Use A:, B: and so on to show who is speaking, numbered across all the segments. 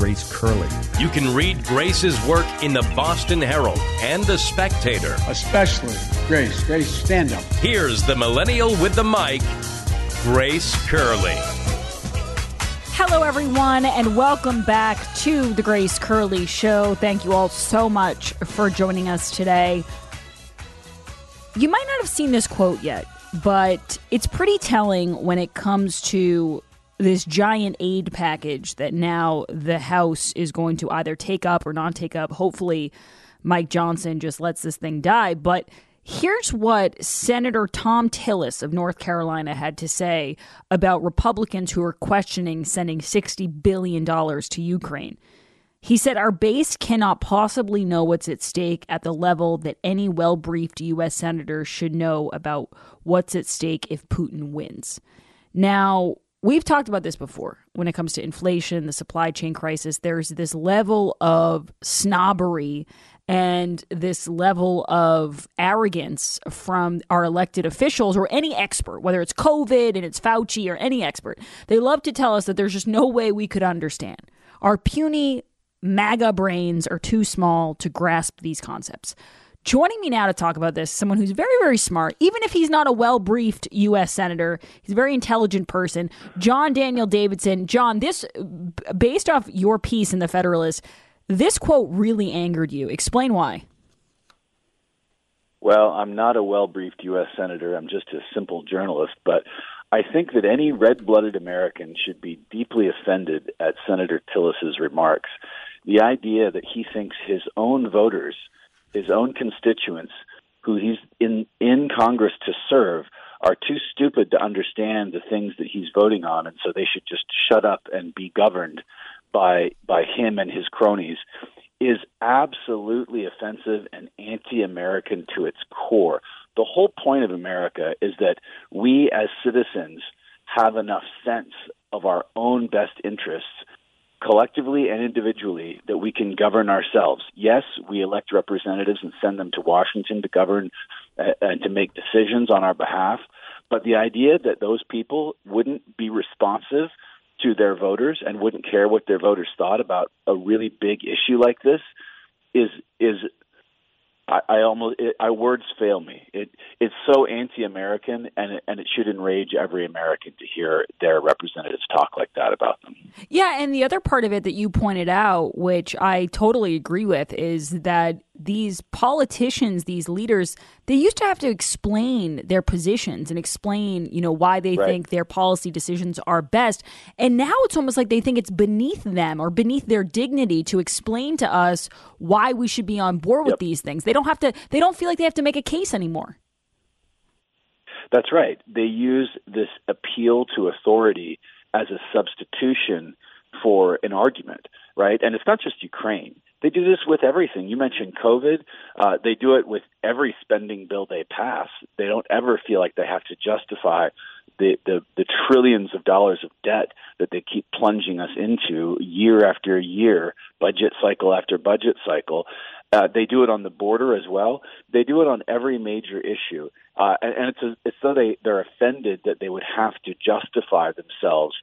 A: Grace Curley.
B: You can read Grace's work in the Boston Herald and the Spectator.
C: Especially Grace. Grace, stand up.
B: Here's the millennial with the mic, Grace Curley.
D: Hello, everyone, and welcome back to the Grace Curley Show. Thank you all so much for joining us today. You might not have seen this quote yet, but it's pretty telling when it comes to this giant aid package that now the House is going to either take up or not take up. Hopefully, Mike Johnson just lets this thing die. But here's what Senator Thom Tillis of North Carolina had to say about Republicans who are questioning sending $60 billion to Ukraine. He said, Our base cannot possibly know what's at stake at the level that any well briefed U.S. senator should know about what's at stake if Putin wins. Now, we've talked about this before when it comes to inflation, the supply chain crisis. There's this level of snobbery and this level of arrogance from our elected officials or any expert, whether it's COVID and it's Fauci or any expert. They love to tell us that there's just no way we could understand. Our puny MAGA brains are too small to grasp these concepts. Joining me now to talk about this, someone who's very, very smart, even if he's not a well briefed U.S. Senator, he's a very intelligent person, John Daniel Davidson. John, this, based off your piece in The Federalist, this quote really angered you. Explain why.
E: Well, I'm not a well briefed U.S. Senator. I'm just a simple journalist. But I think that any red blooded American should be deeply offended at Senator Tillis's remarks. The idea that he thinks his own voters his own constituents who he's in in Congress to serve are too stupid to understand the things that he's voting on and so they should just shut up and be governed by by him and his cronies is absolutely offensive and anti-American to its core. The whole point of America is that we as citizens have enough sense of our own best interests collectively and individually that we can govern ourselves. Yes, we elect representatives and send them to Washington to govern uh, and to make decisions on our behalf, but the idea that those people wouldn't be responsive to their voters and wouldn't care what their voters thought about a really big issue like this is is I, I almost it, I words fail me. It it's so anti-American, and it, and it should enrage every American to hear their representatives talk like that about them.
D: Yeah, and the other part of it that you pointed out, which I totally agree with, is that these politicians, these leaders, they used to have to explain their positions and explain, you know, why they right. think their policy decisions are best. And now it's almost like they think it's beneath them or beneath their dignity to explain to us why we should be on board with these things. They don't have to they don't feel like they have to make a case anymore.
E: That's right. They use this appeal to authority as a substitution for an argument, right? And it's not just Ukraine. They do this with everything. You mentioned COVID. Uh, they do it with every spending bill they pass. They don't ever feel like they have to justify the, the, the trillions of dollars of debt that they keep plunging us into year after year, budget cycle after budget cycle. Uh, they do it on the border as well. They do it on every major issue, uh, and, and it's a, it's though they they're offended that they would have to justify themselves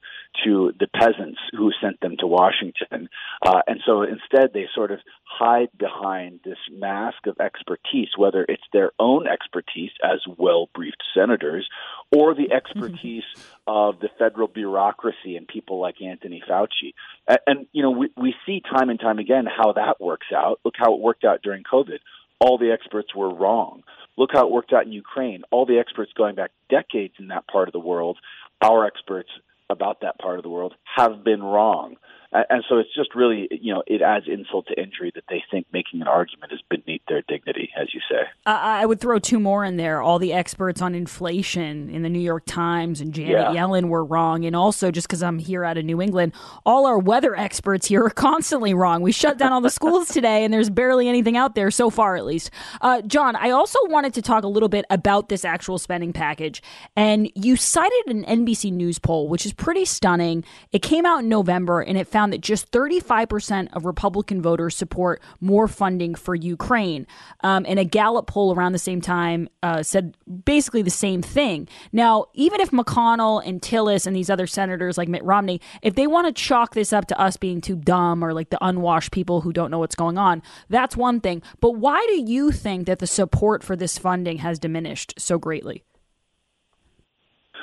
E: to the peasants who sent them to Washington, uh, and so instead they sort of hide behind this mask of expertise, whether it's their own expertise as well briefed senators, or the expertise of the federal bureaucracy and people like Anthony Fauci. And, and you know, we, we see time and time again how that works out. Look how it worked out during COVID. All the experts were wrong. Look how it worked out in Ukraine. All the experts going back decades in that part of the world, our experts about that part of the world have been wrong. And so it's just really, you know, it adds insult to injury that they think making an argument is beneath their dignity, as you say.
D: I would throw two more in there. All the experts on inflation in the New York Times and Janet yeah. Yellen were wrong. And also, just because I'm here out of New England, all our weather experts here are constantly wrong. We shut down all the schools today, and there's barely anything out there so far, at least. Uh, John, I also wanted to talk a little bit about this actual spending package. And you cited an NBC News poll, which is pretty stunning. It came out in November, and it found that just 35% of Republican voters support more funding for Ukraine. Um, and a Gallup poll around the same time uh, said basically the same thing. Now, even if McConnell and Tillis and these other senators like Mitt Romney, if they want to chalk this up to us being too dumb or like the unwashed people who don't know what's going on, that's one thing. But why do you think that the support for this funding has diminished so greatly?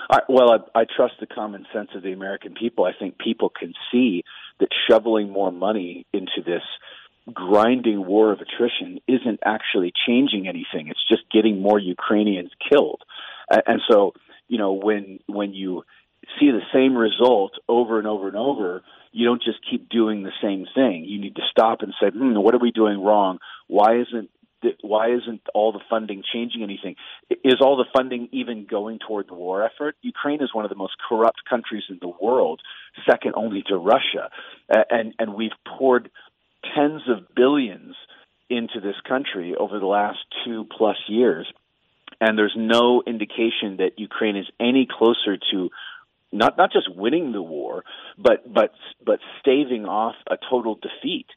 E: I, well, I, I trust the common sense of the American people. I think people can see that shoveling more money into this grinding war of attrition isn't actually changing anything. It's just getting more Ukrainians killed. And so, you know, when when you see the same result over and over and over, you don't just keep doing the same thing. You need to stop and say, hmm, what are we doing wrong? Why isn't why isn't all the funding changing anything? Is all the funding even going toward the war effort? Ukraine is one of the most corrupt countries in the world, second only to Russia, and and we've poured tens of billions into this country over the last two plus years, and there's no indication that Ukraine is any closer to not not just winning the war, but but but staving off a total defeat.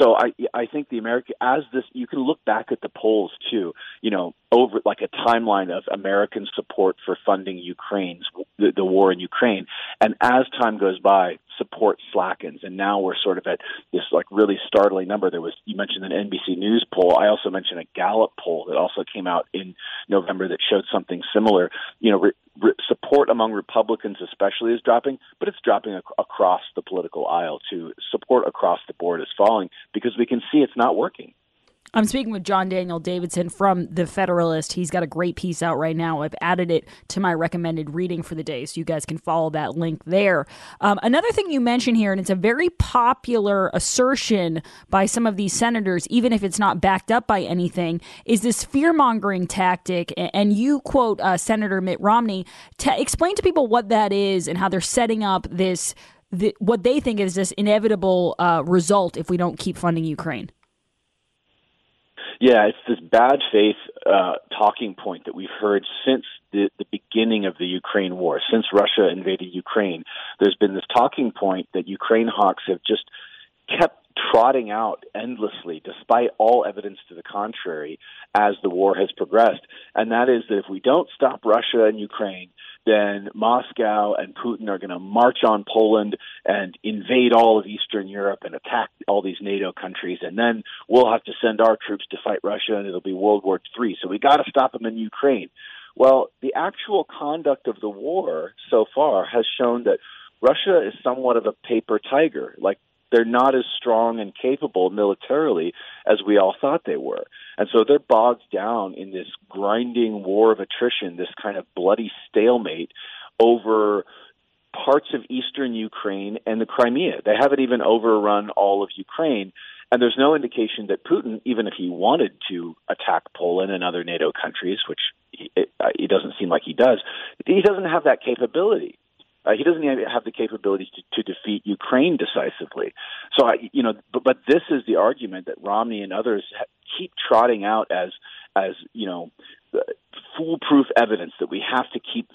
E: So I I think the American as this you can look back at the polls too, you know, over like a timeline of American support for funding Ukraine's the, the war in Ukraine, and as time goes by, support slackens, and now we're sort of at this like really startling number. There was you mentioned an NBC News poll. I also mentioned a Gallup poll that also came out in November that showed something similar. You know, re- re- support among Republicans especially is dropping, but it's dropping ac- across the political aisle too. Support across the board is falling because we can see it's not working.
D: I'm speaking with John Daniel Davidson from The Federalist. He's got a great piece out right now. I've added it to my recommended reading for the day, so you guys can follow that link there. Um, another thing you mentioned here, and it's a very popular assertion by some of these senators, even if it's not backed up by anything, is this fear mongering tactic. And you quote uh, Senator Mitt Romney. to explain to people what that is and how they're setting up this. The, what they think is this inevitable uh, result if we don't keep funding Ukraine.
E: Yeah, it's this bad faith uh, talking point that we've heard since the, the beginning of the Ukraine war, since Russia invaded Ukraine. There's been this talking point that Ukraine hawks have just kept trotting out endlessly, despite all evidence to the contrary, as the war has progressed. And that is that if we don't stop Russia and Ukraine, then Moscow and Putin are going to march on Poland and invade all of Eastern Europe and attack all these NATO countries. And then we'll have to send our troops to fight Russia, and it'll be World War III. So we got to stop them in Ukraine. Well, the actual conduct of the war so far has shown that Russia is somewhat of a paper tiger. Like they're not as strong and capable militarily as we all thought they were. And so they're bogged down in this grinding war of attrition, this kind of bloody stalemate over parts of eastern Ukraine and the Crimea. They haven't even overrun all of Ukraine. And there's no indication that Putin, even if he wanted to attack Poland and other NATO countries, which it, uh, it doesn't seem like he does, he doesn't have that capability. Uh, he doesn't even have the capabilities to, to defeat Ukraine decisively. So, I, you know, but, but this is the argument that Romney and others keep trotting out as, as you know, foolproof evidence that we have to keep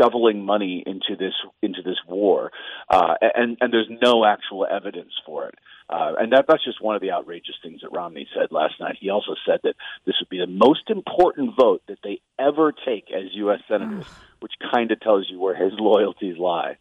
E: shoveling money into this into this war, uh, and and there's no actual evidence for it. Uh, and that, that's just one of the outrageous things that Romney said last night. He also said that this would be the most important vote that they ever take as U.S. senators, which kind of tells you where his loyalties lie.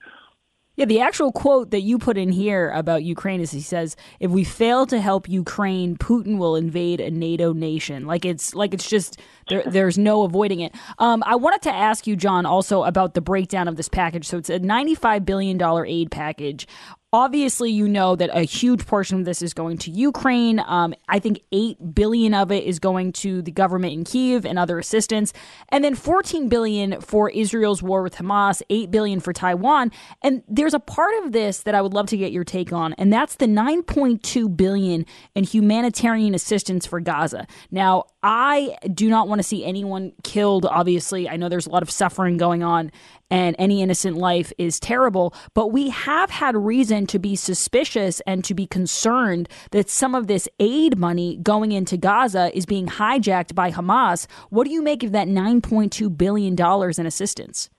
D: Yeah, the actual quote that you put in here about Ukraine is he says, "If we fail to help Ukraine, Putin will invade a NATO nation." Like it's like it's just there, there's no avoiding it. Um, I wanted to ask you, John, also about the breakdown of this package. So it's a 95 billion dollar aid package. Obviously, you know that a huge portion of this is going to Ukraine. Um, I think eight billion of it is going to the government in Kiev and other assistance, and then fourteen billion for Israel's war with Hamas, eight billion for Taiwan. And there's a part of this that I would love to get your take on, and that's the nine point two billion in humanitarian assistance for Gaza. Now, I do not want to see anyone killed. Obviously, I know there's a lot of suffering going on, and any innocent life is terrible. But we have had reason to be suspicious and to be concerned that some of this aid money going into Gaza is being hijacked by Hamas. What do you make of that $9.2 billion in assistance?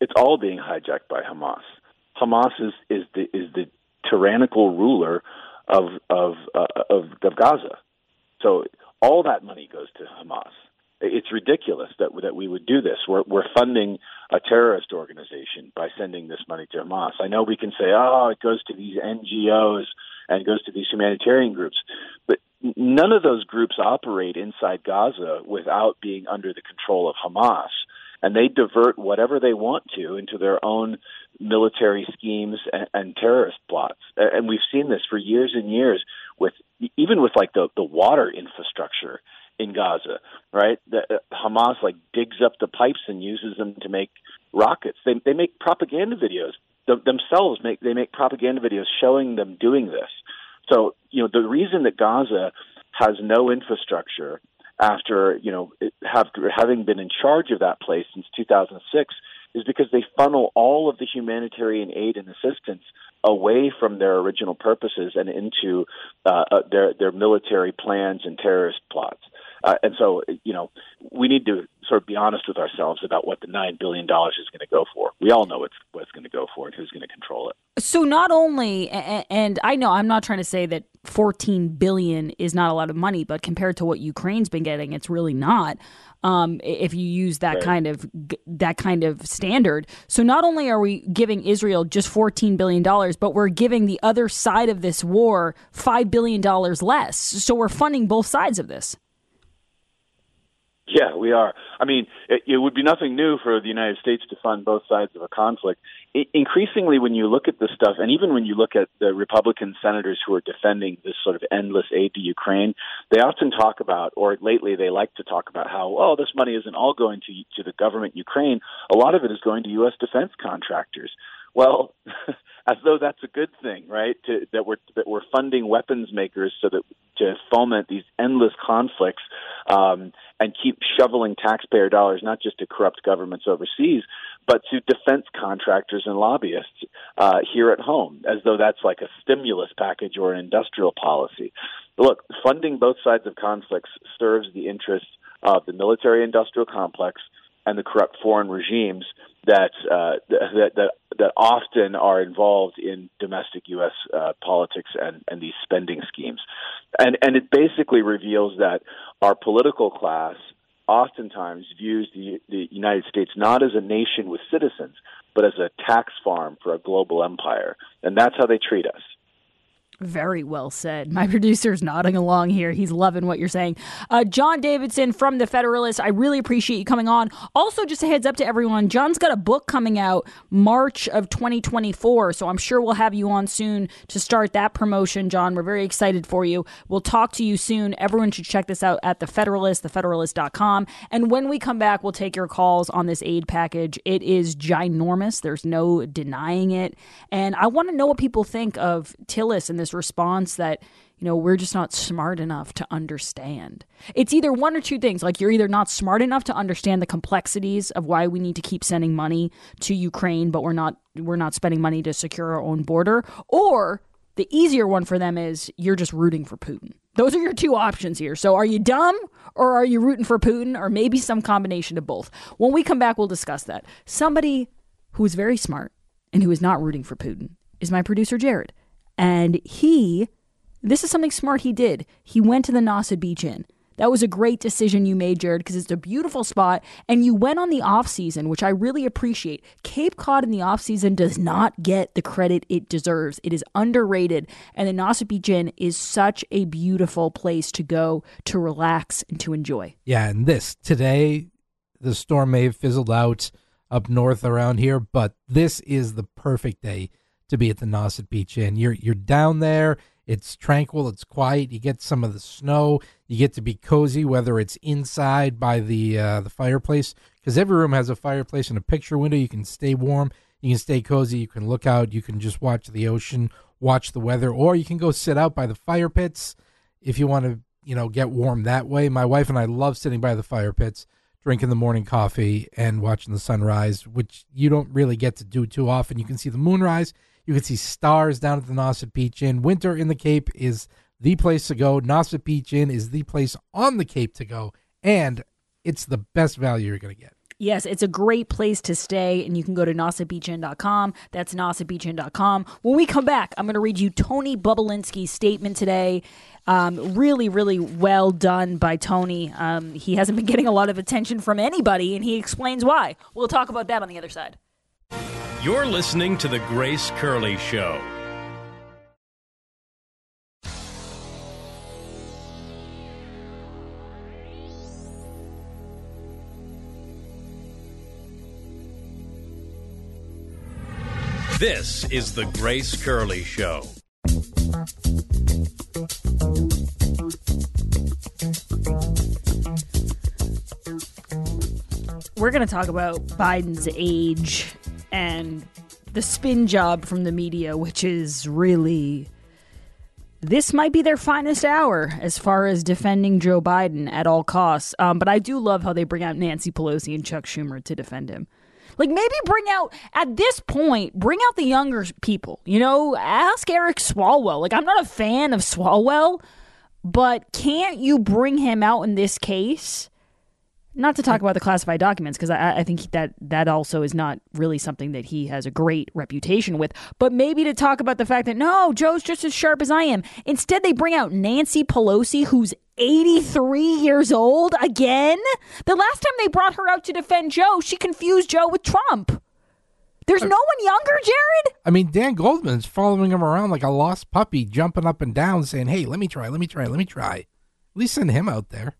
E: It's all being hijacked by Hamas. Hamas is, is the is the tyrannical ruler of of uh, of, of Gaza. So all that money goes to Hamas it's ridiculous that that we would do this. We're we're funding a terrorist organization by sending this money to Hamas. I know we can say, oh, it goes to these NGOs and it goes to these humanitarian groups, but none of those groups operate inside Gaza without being under the control of Hamas. And they divert whatever they want to into their own military schemes and, and terrorist plots. And we've seen this for years and years with even with like the, the water infrastructure in Gaza, right? The, uh, Hamas like digs up the pipes and uses them to make rockets. They they make propaganda videos the, themselves. Make they make propaganda videos showing them doing this. So you know the reason that Gaza has no infrastructure after you know have, having been in charge of that place since 2006 is because they funnel all of the humanitarian aid and assistance away from their original purposes and into uh, uh their their military plans and terrorist plots. Uh, and so, you know, we need to sort of be honest with ourselves about what the nine billion dollars is going to go for. We all know what it's going to go for and who's going to control it.
D: So not only, and I know I'm not trying to say that 14 billion is not a lot of money, but compared to what Ukraine's been getting, it's really not. Um, if you use that right. kind of that kind of standard, so not only are we giving Israel just 14 billion dollars, but we're giving the other side of this war five billion dollars less. So we're funding both sides of this.
E: Yeah, we are. I mean, it, it, would be nothing new for the United States to fund both sides of a conflict. It, increasingly, when you look at this stuff, and even when you look at the Republican senators who are defending this sort of endless aid to Ukraine, they often talk about, or lately they like to talk about how, oh, this money isn't all going to to the government Ukraine. A lot of it is going to U.S. defense contractors. Well, as though that's a good thing, right? To, that we're that we're funding weapons makers so that to foment these endless conflicts um, and keep shoveling taxpayer dollars not just to corrupt governments overseas, but to defense contractors and lobbyists uh, here at home, as though that's like a stimulus package or an industrial policy. Look, funding both sides of conflicts serves the interests of the military-industrial complex and the corrupt foreign regimes that uh, that, that that often are involved in domestic U.S. Uh, politics and, and these spending schemes, and and it basically reveals that our political class oftentimes views the, the United States not as a nation with citizens, but as a tax farm for a global empire, and that's how they treat us.
D: Very well said. My producer's nodding along here. He's loving what you're saying. Uh, John Davidson from The Federalist, I really appreciate you coming on. Also, just a heads up to everyone John's got a book coming out March of 2024. So I'm sure we'll have you on soon to start that promotion, John. We're very excited for you. We'll talk to you soon. Everyone should check this out at The Federalist, thefederalist.com. And when we come back, we'll take your calls on this aid package. It is ginormous, there's no denying it. And I want to know what people think of Tillis and this response that you know we're just not smart enough to understand. It's either one or two things. Like you're either not smart enough to understand the complexities of why we need to keep sending money to ukraine but we're not we're not spending money to secure our own border or the easier one for them is you're just rooting for putin. Those are your two options here. So are you dumb or are you rooting for putin or maybe some combination of both? When we come back we'll discuss that. Somebody who is very smart and who is not rooting for putin is my producer jared and he, this is something smart he did. He went to the Nauset Beach Inn. That was a great decision you made, Jared, because it's a beautiful spot. And you went on the off season, which I really appreciate. Cape Cod in the off season does not get the credit it deserves. It is underrated. And the Nauset Beach Inn is such a beautiful place to go to relax and to enjoy.
F: Yeah, and this today, the storm may have fizzled out up north around here, but this is the perfect day to be at the Nauset Beach Inn. You're you're down there. It's tranquil. It's quiet. You get some of the snow. You get to be cozy, whether it's inside by the uh, the fireplace, because every room has a fireplace and a picture window. You can stay warm. You can stay cozy. You can look out. You can just watch the ocean, watch the weather, or you can go sit out by the fire pits if you want to, you know, get warm that way. My wife and I love sitting by the fire pits, drinking the morning coffee and watching the sunrise, which you don't really get to do too often. You can see the moonrise you can see stars down at the Nauset Beach Inn. Winter in the Cape is the place to go. Nauset Beach Inn is the place on the Cape to go, and it's the best value you're going to get.
D: Yes, it's a great place to stay, and you can go to nausetbeachinn.com. That's nausetbeachinn.com. When we come back, I'm going to read you Tony Bobulinski's statement today. Um, really, really well done by Tony. Um, he hasn't been getting a lot of attention from anybody, and he explains why. We'll talk about that on the other side.
B: You're listening to The Grace Curley Show. This is The Grace Curley Show.
D: We're going to talk about Biden's age and the spin job from the media, which is really this might be their finest hour as far as defending Joe Biden at all costs. Um, but I do love how they bring out Nancy Pelosi and Chuck Schumer to defend him. Like maybe bring out at this point, bring out the younger people. You know, ask Eric Swalwell. Like I'm not a fan of Swalwell, but can't you bring him out in this case? Not to talk about the classified documents, because I, I, think that that also is not really something that he has a great reputation with. But maybe to talk about the fact that no, Joe's just as sharp as I am. Instead, they bring out Nancy Pelosi, who's 83 years old again. The last time they brought her out to defend Joe, she confused Joe with Trump. There's uh, no one younger, Jared.
F: I mean, Dan Goldman's following him around like a lost puppy, jumping up and down, saying, "Hey, let me try, let me try, let me try." At least send him out there.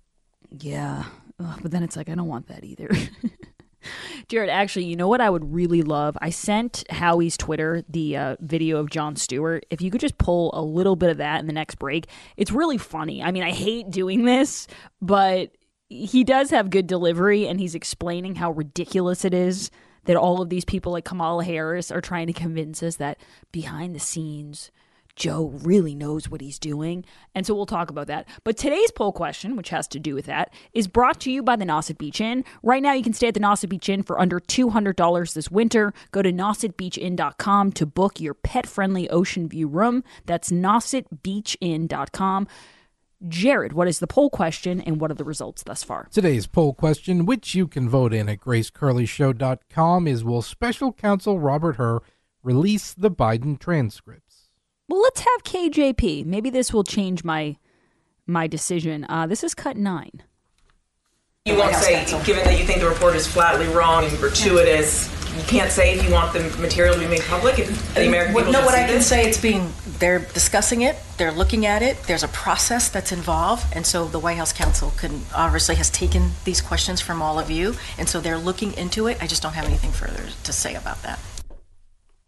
D: Yeah, Ugh, but then it's like I don't want that either. Jared, actually, you know what I would really love? I sent Howie's Twitter the uh, video of Jon Stewart. If you could just pull a little bit of that in the next break, it's really funny. I mean, I hate doing this, but he does have good delivery, and he's explaining how ridiculous it is that all of these people like Kamala Harris are trying to convince us that behind the scenes, Joe really knows what he's doing. And so we'll talk about that. But today's poll question, which has to do with that, is brought to you by the Nauset Beach Inn. Right now, you can stay at the Nauset Beach Inn for under $200 this winter. Go to nausetbeachinn.com to book your pet friendly ocean view room. That's nausetbeachinn.com. Jared, what is the poll question and what are the results thus far?
F: Today's poll question, which you can vote in at gracecurleyshow.com, is Will Special Counsel Robert Hur release the Biden transcripts?
D: Well, let's have KJP. Maybe this will change my my decision. Uh, this is cut nine.
G: You won't say, given that you think the report is flatly wrong and gratuitous, you can't say if you want the material to be made public. If the American people
H: no, what I can
G: this?
H: say, it's being they're discussing it, they're looking at it. There's a process that's involved, and so the White House counsel can obviously has taken these questions from all of you, and so they're looking into it. I just don't have anything further to say about that.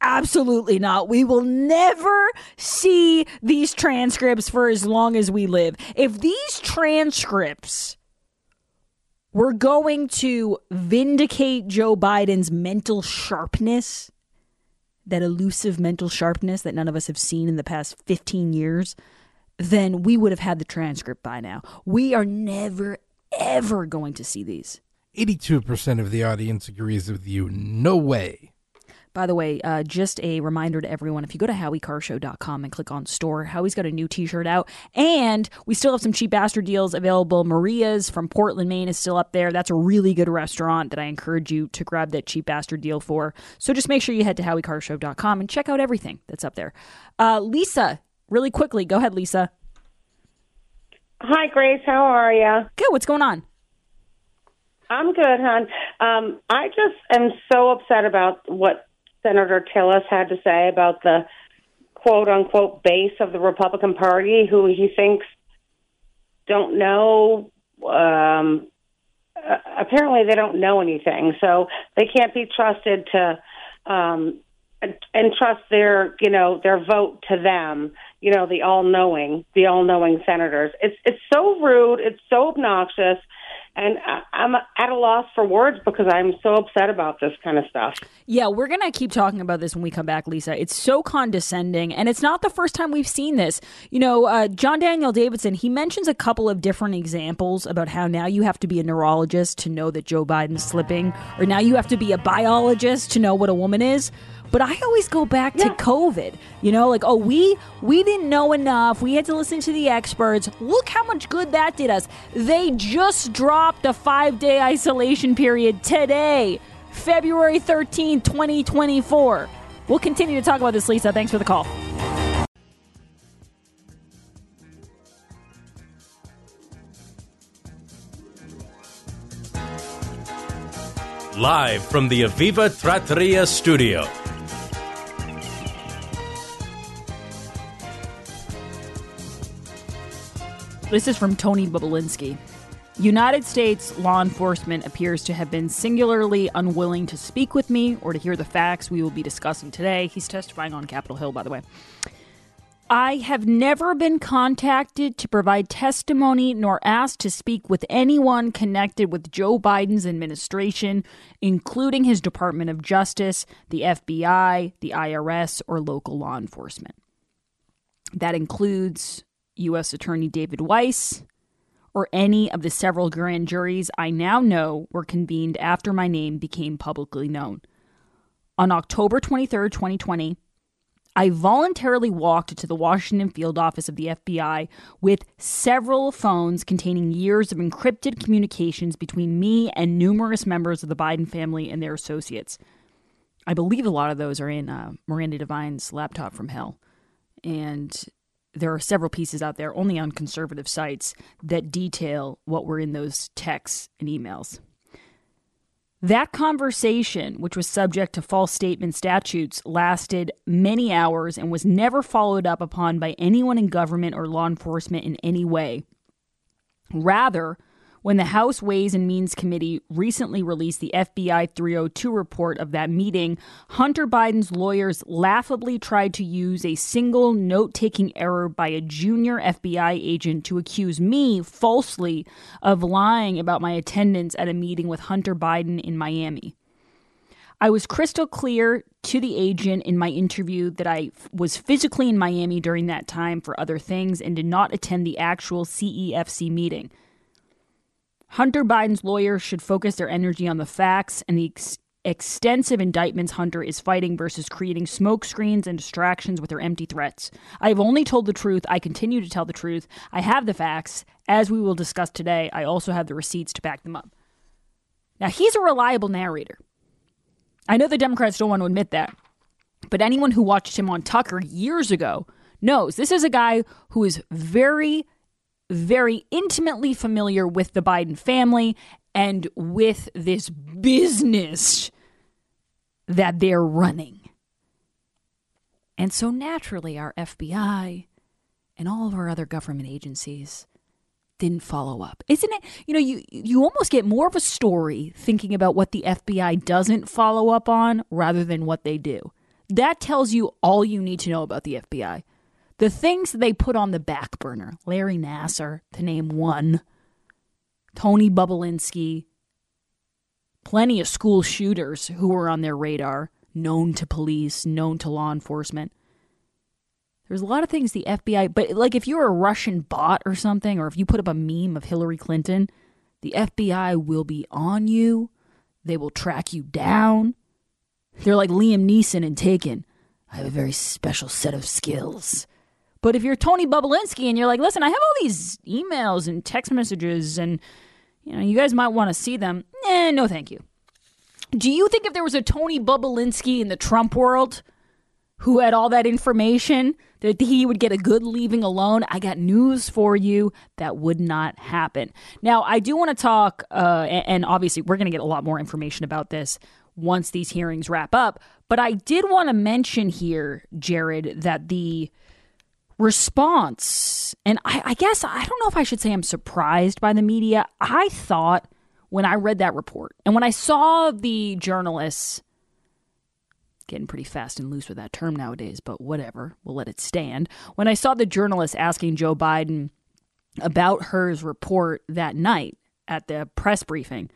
D: Absolutely not. We will never see these transcripts for as long as we live. If these transcripts were going to vindicate Joe Biden's mental sharpness, that elusive mental sharpness that none of us have seen in the past 15 years, then we would have had the transcript by now. We are never, ever going to see these.
F: 82% of the audience agrees with you. No way.
D: By the way, uh, just a reminder to everyone if you go to howiecarrshow.com and click on store, Howie's got a new t shirt out. And we still have some cheap bastard deals available. Maria's from Portland, Maine is still up there. That's a really good restaurant that I encourage you to grab that cheap bastard deal for. So just make sure you head to howiecarrshow.com and check out everything that's up there. Uh, Lisa, really quickly, go ahead, Lisa.
I: Hi, Grace. How are you?
D: Good. What's going on?
I: I'm good, hon. Um, I just am so upset about what Senator Tillis had to say about the quote unquote base of the Republican Party, who he thinks don't know. Um, apparently, they don't know anything, so they can't be trusted to um, and trust their you know their vote to them you know the all knowing the all knowing senators. It's it's so rude. It's so obnoxious and I'm at a loss for words because I'm so upset about this kind of stuff.
D: Yeah, we're going to keep talking about this when we come back, Lisa. It's so condescending, and it's not the first time we've seen this. You know, uh, John Daniel Davidson, he mentions a couple of different examples about how now you have to be a neurologist to know that Joe Biden's slipping, or now you have to be a biologist to know what a woman is. But I always go back yeah. to COVID. You know, like, oh, we we didn't know enough. We had to listen to the experts. Look how much good that did us. They just dropped a five day isolation period today, February 13th, 2024. We'll continue to talk about this, Lisa. Thanks for the call.
B: Live from the Aviva Trattoria studio.
D: This is from Tony Bobulinski. United States law enforcement appears to have been singularly unwilling to speak with me or to hear the facts we will be discussing today. He's testifying on Capitol Hill, by the way. I have never been contacted to provide testimony nor asked to speak with anyone connected with Joe Biden's administration, including his Department of Justice, the FBI, the IRS, or local law enforcement. That includes U.S. Attorney David Weiss, or any of the several grand juries I now know were convened after my name became publicly known. On October 23, 2020, I voluntarily walked to the Washington field office of the FBI with several phones containing years of encrypted communications between me and numerous members of the Biden family and their associates. I believe a lot of those are in uh, Miranda Devine's laptop from hell. And there are several pieces out there, only on conservative sites, that detail what were in those texts and emails. That conversation, which was subject to false statement statutes, lasted many hours and was never followed up upon by anyone in government or law enforcement in any way. Rather, when the House Ways and Means Committee recently released the FBI 302 report of that meeting, Hunter Biden's lawyers laughably tried to use a single note taking error by a junior FBI agent to accuse me falsely of lying about my attendance at a meeting with Hunter Biden in Miami. I was crystal clear to the agent in my interview that I was physically in Miami during that time for other things and did not attend the actual CEFC meeting. Hunter Biden's lawyers should focus their energy on the facts and the ex- extensive indictments Hunter is fighting versus creating smokescreens and distractions with their empty threats. I have only told the truth. I continue to tell the truth. I have the facts. As we will discuss today, I also have the receipts to back them up. Now, he's a reliable narrator. I know the Democrats don't want to admit that, but anyone who watched him on Tucker years ago knows this is a guy who is very very intimately familiar with the Biden family and with this business that they're running. And so naturally, our FBI and all of our other government agencies didn't follow up. Isn't it? You know, you you almost get more of a story thinking about what the FBI doesn't follow up on rather than what they do. That tells you all you need to know about the FBI. The things they put on the back burner Larry Nassar, to name one, Tony Bobulinski, plenty of school shooters who were on their radar, known to police, known to law enforcement. There's a lot of things the FBI, but like if you're a Russian bot or something, or if you put up a meme of Hillary Clinton, the FBI will be on you. They will track you down. They're like Liam Neeson in Taken. I have a very special set of skills. But if you're Tony Bobulinski and you're like, listen, I have all these emails and text messages and you know, you guys might want to see them. Eh, no thank you. Do you think if there was a Tony Bobulinski in the Trump world who had all that information that he would get a good leaving alone? I got news for you. That would not happen. Now, I do want to talk, uh, and obviously, we're going to get a lot more information about this once these hearings wrap up. But I did want to mention here, Jared, that the response, and I, I guess I don't know if I should say I'm surprised by the media. I thought when I read that report and when I saw the journalists getting pretty fast and loose with that term nowadays, but whatever. We'll let it stand. When I saw the journalists asking Joe Biden about Hur's report that night at the press briefing,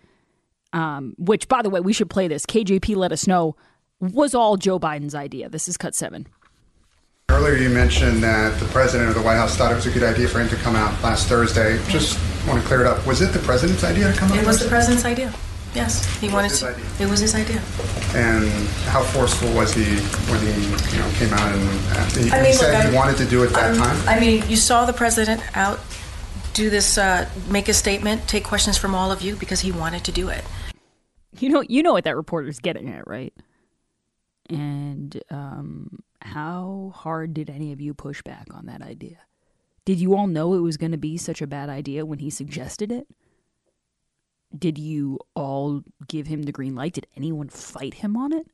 D: um, which, by the way, we should play this. KJP let us know was all Joe Biden's idea. This is cut seven.
J: Earlier, you mentioned that the president of the White House thought it was a good idea for him to come out last Thursday. Just want to clear it up. Was it the president's idea to come out?
H: It was the president's idea. Yes, he wanted to.
J: idea.
H: It was his idea.
J: And how forceful was he when he, you know, came out and uh, he,
H: I
J: he said
H: look,
J: he
H: I'm-
J: wanted to do it that
H: I'm-
J: time?
H: I mean, you saw the president out do this, uh, make a statement, take questions from all of you because he wanted to do it.
D: You know, you know what that reporter's getting at, right? And um, how hard did any of you push back on that idea? Did you all know it was going to be such a bad idea when he suggested it? Did you all give him the green light? Did anyone fight him on it?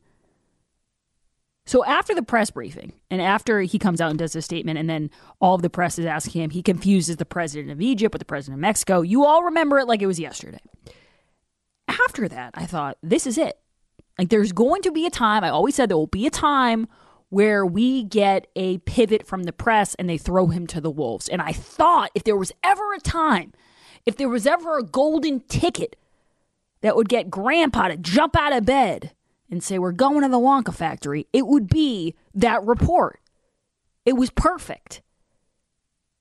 D: So after the press briefing, and after he comes out and does a statement, and then all of the press is asking him, he confuses the president of Egypt with the president of Mexico. You all remember it like it was yesterday. After that, I thought, this is it. Like, there's going to be a time, I always said there will be a time where we get a pivot from the press and they throw him to the wolves. And I thought if there was ever a time, if there was ever a golden ticket that would get grandpa to jump out of bed and say, We're going to the Wonka factory, it would be that report. It was perfect.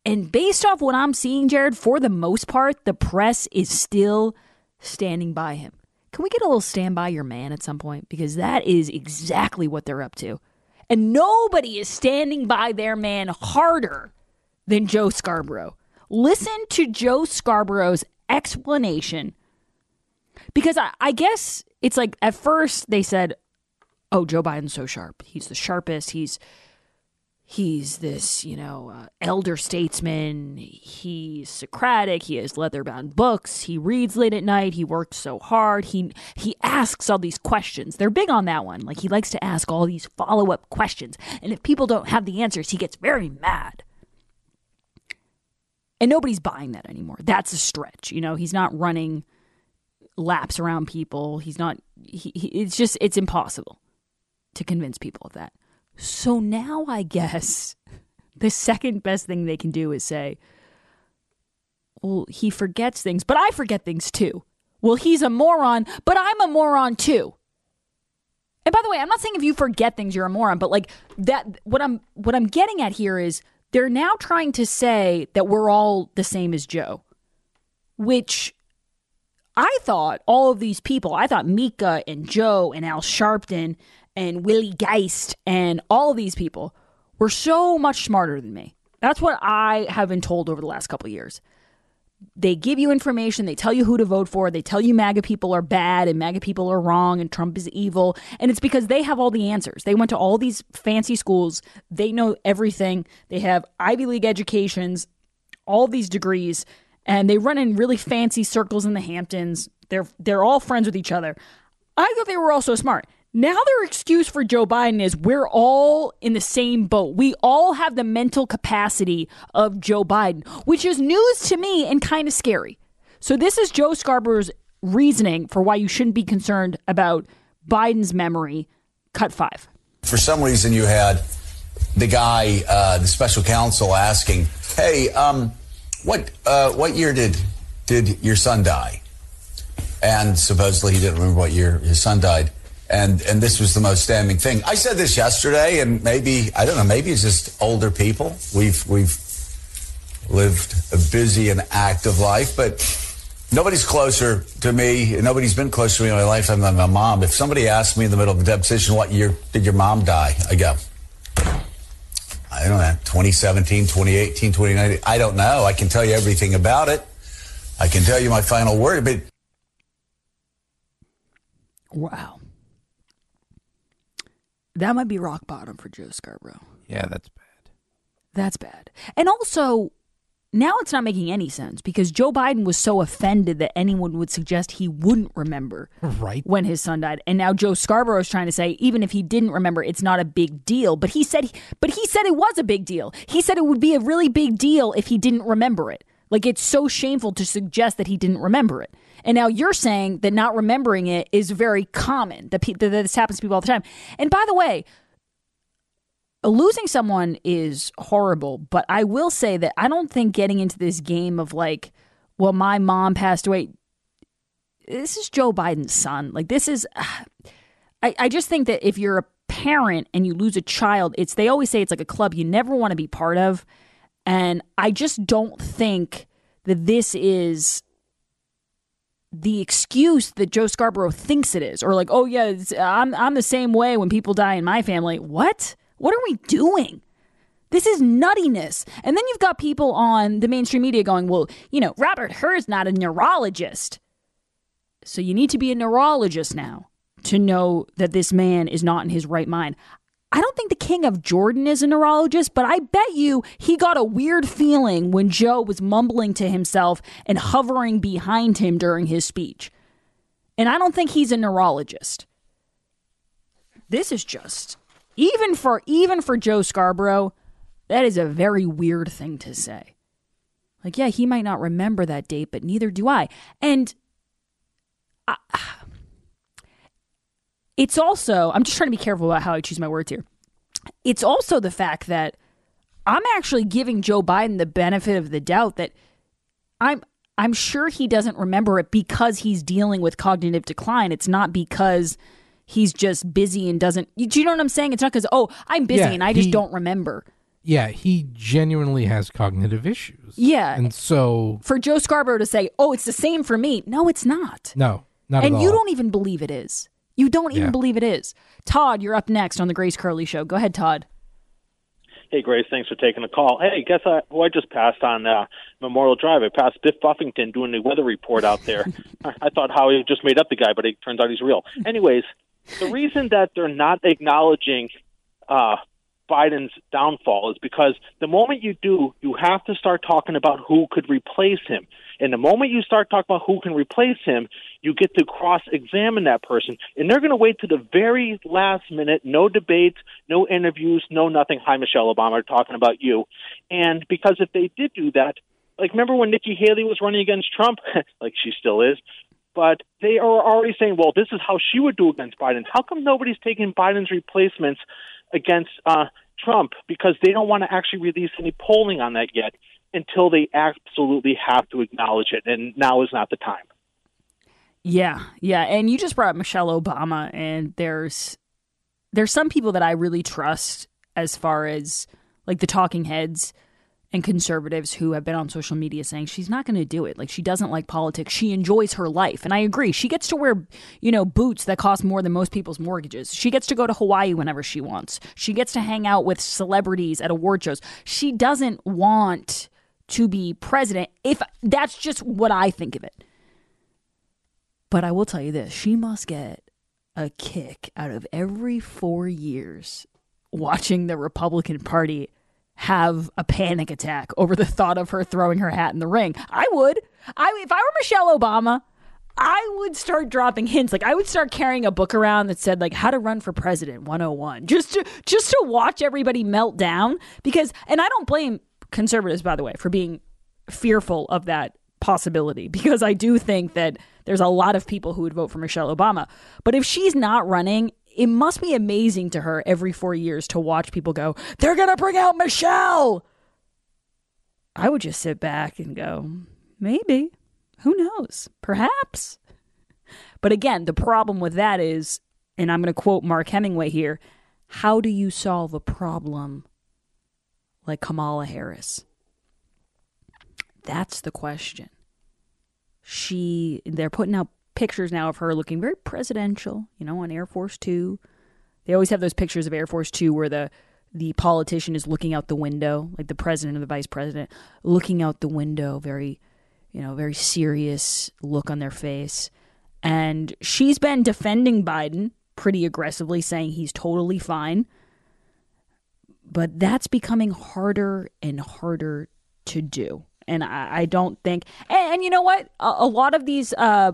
D: And based off what I'm seeing, Jared, for the most part, the press is still standing by him. Can we get a little stand by your man at some point? Because that is exactly what they're up to. And nobody is standing by their man harder than Joe Scarborough. Listen to Joe Scarborough's explanation. Because I, I guess it's like at first they said, oh, Joe Biden's so sharp. He's the sharpest. He's he's this, you know, uh, elder statesman. He's Socratic. He has leather-bound books. He reads late at night. He works so hard. He he asks all these questions. They're big on that one. Like he likes to ask all these follow-up questions. And if people don't have the answers, he gets very mad. And nobody's buying that anymore. That's a stretch. You know, he's not running laps around people. He's not he, he, it's just it's impossible to convince people of that. So now I guess the second best thing they can do is say, well, he forgets things, but I forget things too. Well, he's a moron, but I'm a moron too. And by the way, I'm not saying if you forget things you're a moron, but like that what I'm what I'm getting at here is they're now trying to say that we're all the same as Joe. Which I thought all of these people, I thought Mika and Joe and Al Sharpton and Willie Geist and all these people were so much smarter than me. That's what I have been told over the last couple years. They give you information, they tell you who to vote for, they tell you MAGA people are bad and MAGA people are wrong and Trump is evil. And it's because they have all the answers. They went to all these fancy schools, they know everything, they have Ivy League educations, all these degrees, and they run in really fancy circles in the Hamptons. They're they're all friends with each other. I thought they were all so smart. Now their excuse for Joe Biden is we're all in the same boat. We all have the mental capacity of Joe Biden, which is news to me and kind of scary. So this is Joe Scarborough's reasoning for why you shouldn't be concerned about Biden's memory. Cut five.
K: For some reason, you had the guy, uh, the special counsel, asking, "Hey, um, what uh, what year did did your son die?" And supposedly he didn't remember what year his son died. And and this was the most damning thing. I said this yesterday, and maybe I don't know. Maybe it's just older people. We've we've lived a busy and active life, but nobody's closer to me. Nobody's been closer to me in my lifetime than my mom. If somebody asked me in the middle of a deposition, "What year did your mom die?" I go, I don't know, 2017, 2018, 2019. I don't know. I can tell you everything about it. I can tell you my final word, but
D: Wow. That might be rock bottom for Joe Scarborough.
F: Yeah, that's bad.
D: That's bad. And also, now it's not making any sense because Joe Biden was so offended that anyone would suggest he wouldn't remember
F: Right.
D: when his son died. And now Joe Scarborough is trying to say even if he didn't remember, it's not a big deal. But he said but he said it was a big deal. He said it would be a really big deal if he didn't remember it. Like it's so shameful to suggest that he didn't remember it. And now you're saying that not remembering it is very common. That, pe- that this happens to people all the time. And by the way, losing someone is horrible, but I will say that I don't think getting into this game of like, well, my mom passed away. This is Joe Biden's son. Like this is, I, I just think that if you're a parent and you lose a child, it's they always say it's like a club you never want to be part of, and I just don't think that this is the excuse that Joe Scarborough thinks it is, or like, oh yeah, I'm I'm the same way when people die in my family. What? What are we doing? This is nuttiness. And then you've got people on the mainstream media going, well, you know, Robert Hur's not a neurologist. So you need to be a neurologist now to know that this man is not in his right mind. I don't think the king of Jordan is a neurologist, but I bet you he got a weird feeling when Joe was mumbling to himself and hovering behind him during his speech. And I don't think he's a neurologist. This is just even for even for Joe Scarborough, that is a very weird thing to say. Like, yeah, he might not remember that date, but neither do I. And I, it's also, I'm just trying to be careful about how I choose my words here. It's also the fact that I'm actually giving Joe Biden the benefit of the doubt that I'm I'm sure he doesn't remember it because he's dealing with cognitive decline. It's not because he's just busy and doesn't. Do you know what I'm saying? It's not because oh I'm busy
F: Yeah,
D: and I just don't remember.
F: Yeah, he genuinely has cognitive issues.
D: Yeah.
F: And so,
D: For Joe Scarborough to say, "Oh, it's the same for me," no, it's not.
F: no, not
D: and
F: at all.
D: you don't even believe it is. You don't even
F: Yeah.
D: believe it is. Todd, you're up next on the Grace Curley Show. Go ahead, Todd.
L: Hey, Grace, thanks for taking the call. Hey, guess I, who I just passed on uh, Memorial Drive? I passed Biff Buffington doing the weather report out there. I I thought Howie just made up the guy, but it turns out he's real. Anyways, the reason that they're not acknowledging uh, Biden's downfall is because the moment you do, you have to start talking about who could replace him. And the moment you start talking about who can replace him, you get to cross examine that person. And they're going to wait to the very last minute, no debates, no interviews, no nothing. Hi, Michelle Obama, talking about you. And because if they did do that, like remember when Nikki Haley was running against Trump? like she still is. But they are already saying, well, this is how she would do against Biden. How come nobody's taking Biden's replacements against uh, Trump? Because they don't want to actually release any polling on that yet until they absolutely have to acknowledge it. And now is not the time.
D: Yeah, yeah, and you just brought up Michelle Obama, and there's there's some people that I really trust as far as like the talking heads and conservatives who have been on social media saying she's not going to do it. Like she doesn't like politics. She enjoys her life, and I agree. She gets to wear you know boots that cost more than most people's mortgages. She gets to go to Hawaii whenever she wants. She gets to hang out with celebrities at award shows. She doesn't want to be president. If that's just what I think of it. But I will tell you this she must get a kick out of every four years watching the Republican Party have a panic attack over the thought of her throwing her hat in the ring. I would. I if I were Michelle Obama, I would start dropping hints. Like I would start carrying a book around that said like how to run for president 101. Just to just to watch everybody melt down because and I don't blame conservatives by the way for being fearful of that possibility because I do think that there's a lot of people who would vote for Michelle Obama. But if she's not running, it must be amazing to her every 4 years to watch people go, "They're going to bring out Michelle." I would just sit back and go, "Maybe. Who knows? Perhaps." But again, the problem with that is and I'm going to quote Mark Hemingway here, how do you solve a problem like Kamala Harris? That's the question. She they're putting out pictures now of her looking very presidential, you know, on Air Force 2. They always have those pictures of Air Force 2 where the the politician is looking out the window, like the president or the vice president, looking out the window, very, you know, very serious look on their face. And she's been defending Biden pretty aggressively, saying he's totally fine. But that's becoming harder and harder to do. And I, I don't think, and, and you know what? A, a lot of these, uh,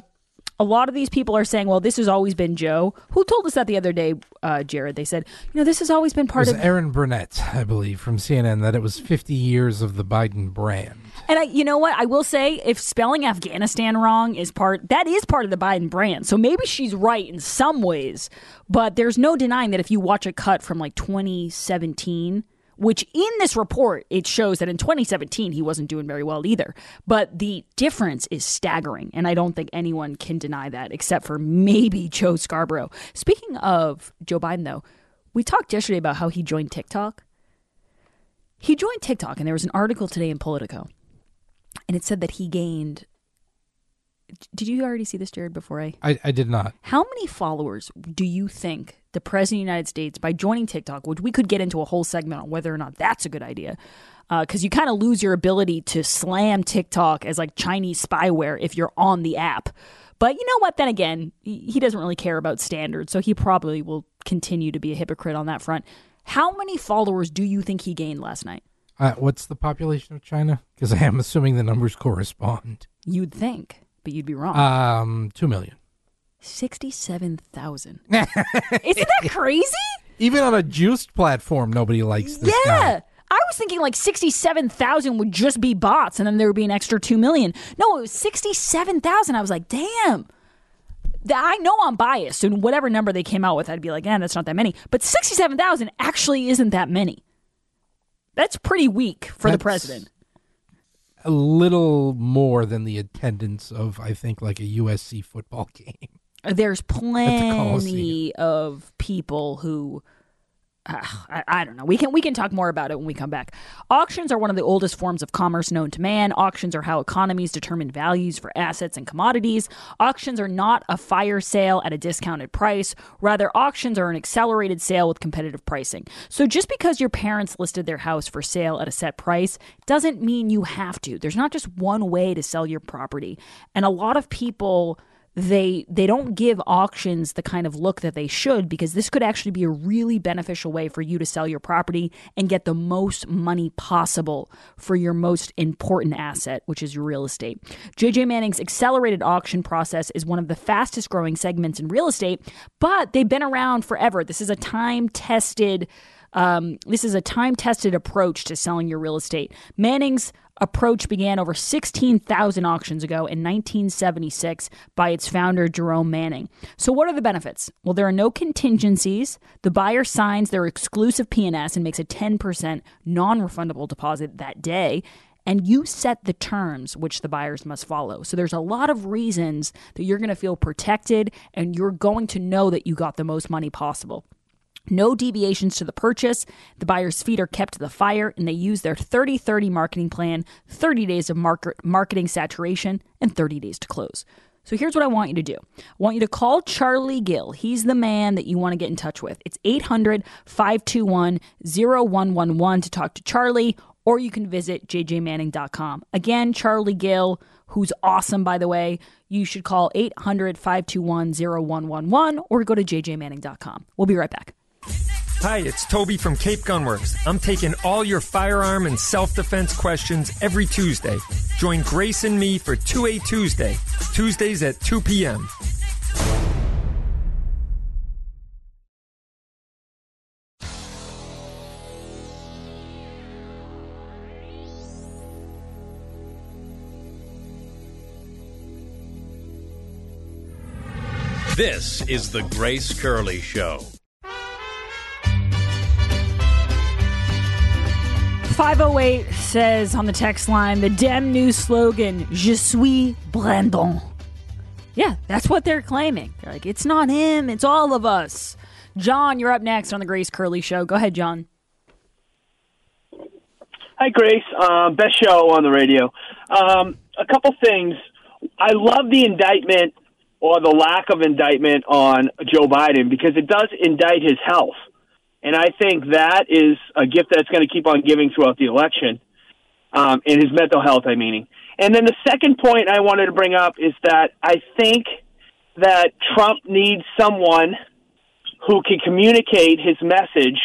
D: a lot of these people are saying, "Well, this has always been Joe." Who told us that the other day, uh, Jared? They said, "You know, this has always been part of."
F: Erin Burnett, I believe, from CNN, that it was 50 years of the Biden brand.
D: And I, you know what? I will say, if spelling Afghanistan wrong is part, that is part of the Biden brand. So maybe she's right in some ways, but there's no denying that if you watch a cut from like 2017, which in this report it shows that in 2017 he wasn't doing very well either. But the difference is staggering, and I don't think anyone can deny that except for maybe Joe Scarborough. Speaking of Joe Biden, though, we talked yesterday about how he joined TikTok. He joined TikTok, and there was an article today in Politico, and it said that he gained. Did you already see this, Jared? Before I,
F: I, I did not.
D: how many followers do you think the president of the United States, by joining TikTok, which we could get into a whole segment on whether or not that's a good idea, because you kind of lose your ability to slam TikTok as like Chinese spyware if you're on the app. But you know what? Then again, he he doesn't really care about standards, so he probably will continue to be a hypocrite on that front. How many followers do you think he gained last night?
F: Uh, what's the population of China? Because I am assuming the numbers correspond.
D: You'd think, but you'd be wrong.
F: Um, two million.
D: 67,000. Isn't that crazy?
F: Even on a juiced platform, nobody likes this
D: yeah.
F: guy.
D: I was thinking like 67,000 would just be bots and then there would be an extra 2 million. No, it was 67,000. I was like, damn. I know I'm biased, and whatever number they came out with, I'd be like, eh, that's not that many. But 67,000 actually isn't that many. That's pretty weak for the president.
F: A little more than the attendance of, I think, like a USC football game.
D: There's plenty of people who ah, I, I don't know. We can we can talk more about it when we come back. Auctions are one of the oldest forms of commerce known to man. Auctions are how economies determine values for assets and commodities. Auctions are not a fire sale at a discounted price. Rather, auctions are an accelerated sale with competitive pricing. So just because your parents listed their house for sale at a set price doesn't mean you have to. There's not just one way to sell your property. And a lot of people they they don't give auctions the kind of look that they should because this could actually be a really beneficial way for you to sell your property and get the most money possible for your most important asset which is your real estate. JJ Manning's accelerated auction process is one of the fastest growing segments in real estate, but they've been around forever. This is a time tested um, this is a time tested approach to selling your real estate. Manning's approach began over 16,000 auctions ago in 1976 by its founder, Jerome Manning. So, what are the benefits? Well, there are no contingencies. The buyer signs their exclusive P&S and makes a 10% non refundable deposit that day. And you set the terms which the buyers must follow. So there's a lot of reasons that you're going to feel protected and you're going to know that you got the most money possible. No deviations to the purchase. The buyer's feet are kept to the fire, and they use their 30 30 marketing plan 30 days of market, marketing saturation and 30 days to close. So here's what I want you to do I want you to call Charlie Gill. He's the man that you want to get in touch with. It's 800 521 0111 to talk to Charlie, or you can visit jjmanning.com. Again, Charlie Gill, who's awesome, by the way. You should call 800 521 0111 or go to jjmanning.com. We'll be right back.
M: Hi, it's Toby from Cape Gunworks. I'm taking all your firearm and self defense questions every Tuesday. Join Grace and me for 2A Tuesday, Tuesdays at 2 p.m.
B: This is the Grace Curley Show.
D: 508 says on the text line the Dem new slogan, Je suis Brandon. Yeah, that's what they're claiming. They're like, it's not him, it's all of us. John, you're up next on the Grace Curley Show. Go ahead, John.
N: Hi, Grace. Um, best show on the radio. Um, a couple things. I love the indictment or the lack of indictment on Joe Biden because it does indict his health. And I think that is a gift that's going to keep on giving throughout the election, um, in his mental health, I meaning. And then the second point I wanted to bring up is that I think that Trump needs someone who can communicate his message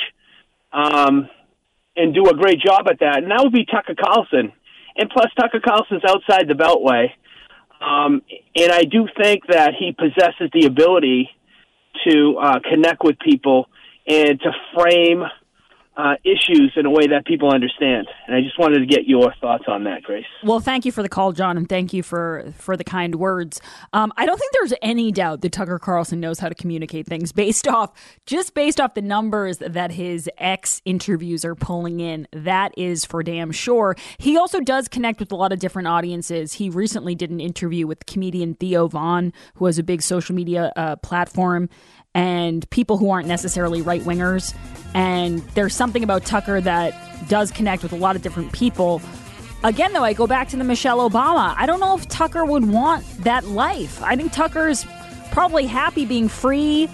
N: um, and do a great job at that. And that would be Tucker Carlson. And plus, Tucker Carlson's outside the Beltway. Um, and I do think that he possesses the ability to uh, connect with people and to frame uh, issues in a way that people understand. And I just wanted to get your thoughts on that, Grace.
D: Well, thank you for the call, John, and thank you for for the kind words. Um, I don't think there's any doubt that Tucker Carlson knows how to communicate things based off just based off the numbers that his ex interviews are pulling in. That is for damn sure. He also does connect with a lot of different audiences. He recently did an interview with comedian Theo Von, who has a big social media uh, platform and people who aren't necessarily right wingers. And there's something about Tucker that does connect with a lot of different people. Again, though, I go back to the Michelle Obama. I don't know if Tucker would want that life. I think Tucker's probably happy being free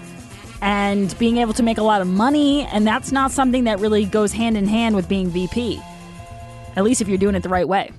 D: and being able to make a lot of money, and that's not something that really goes hand in hand with being VP. At least if you're doing it the right way.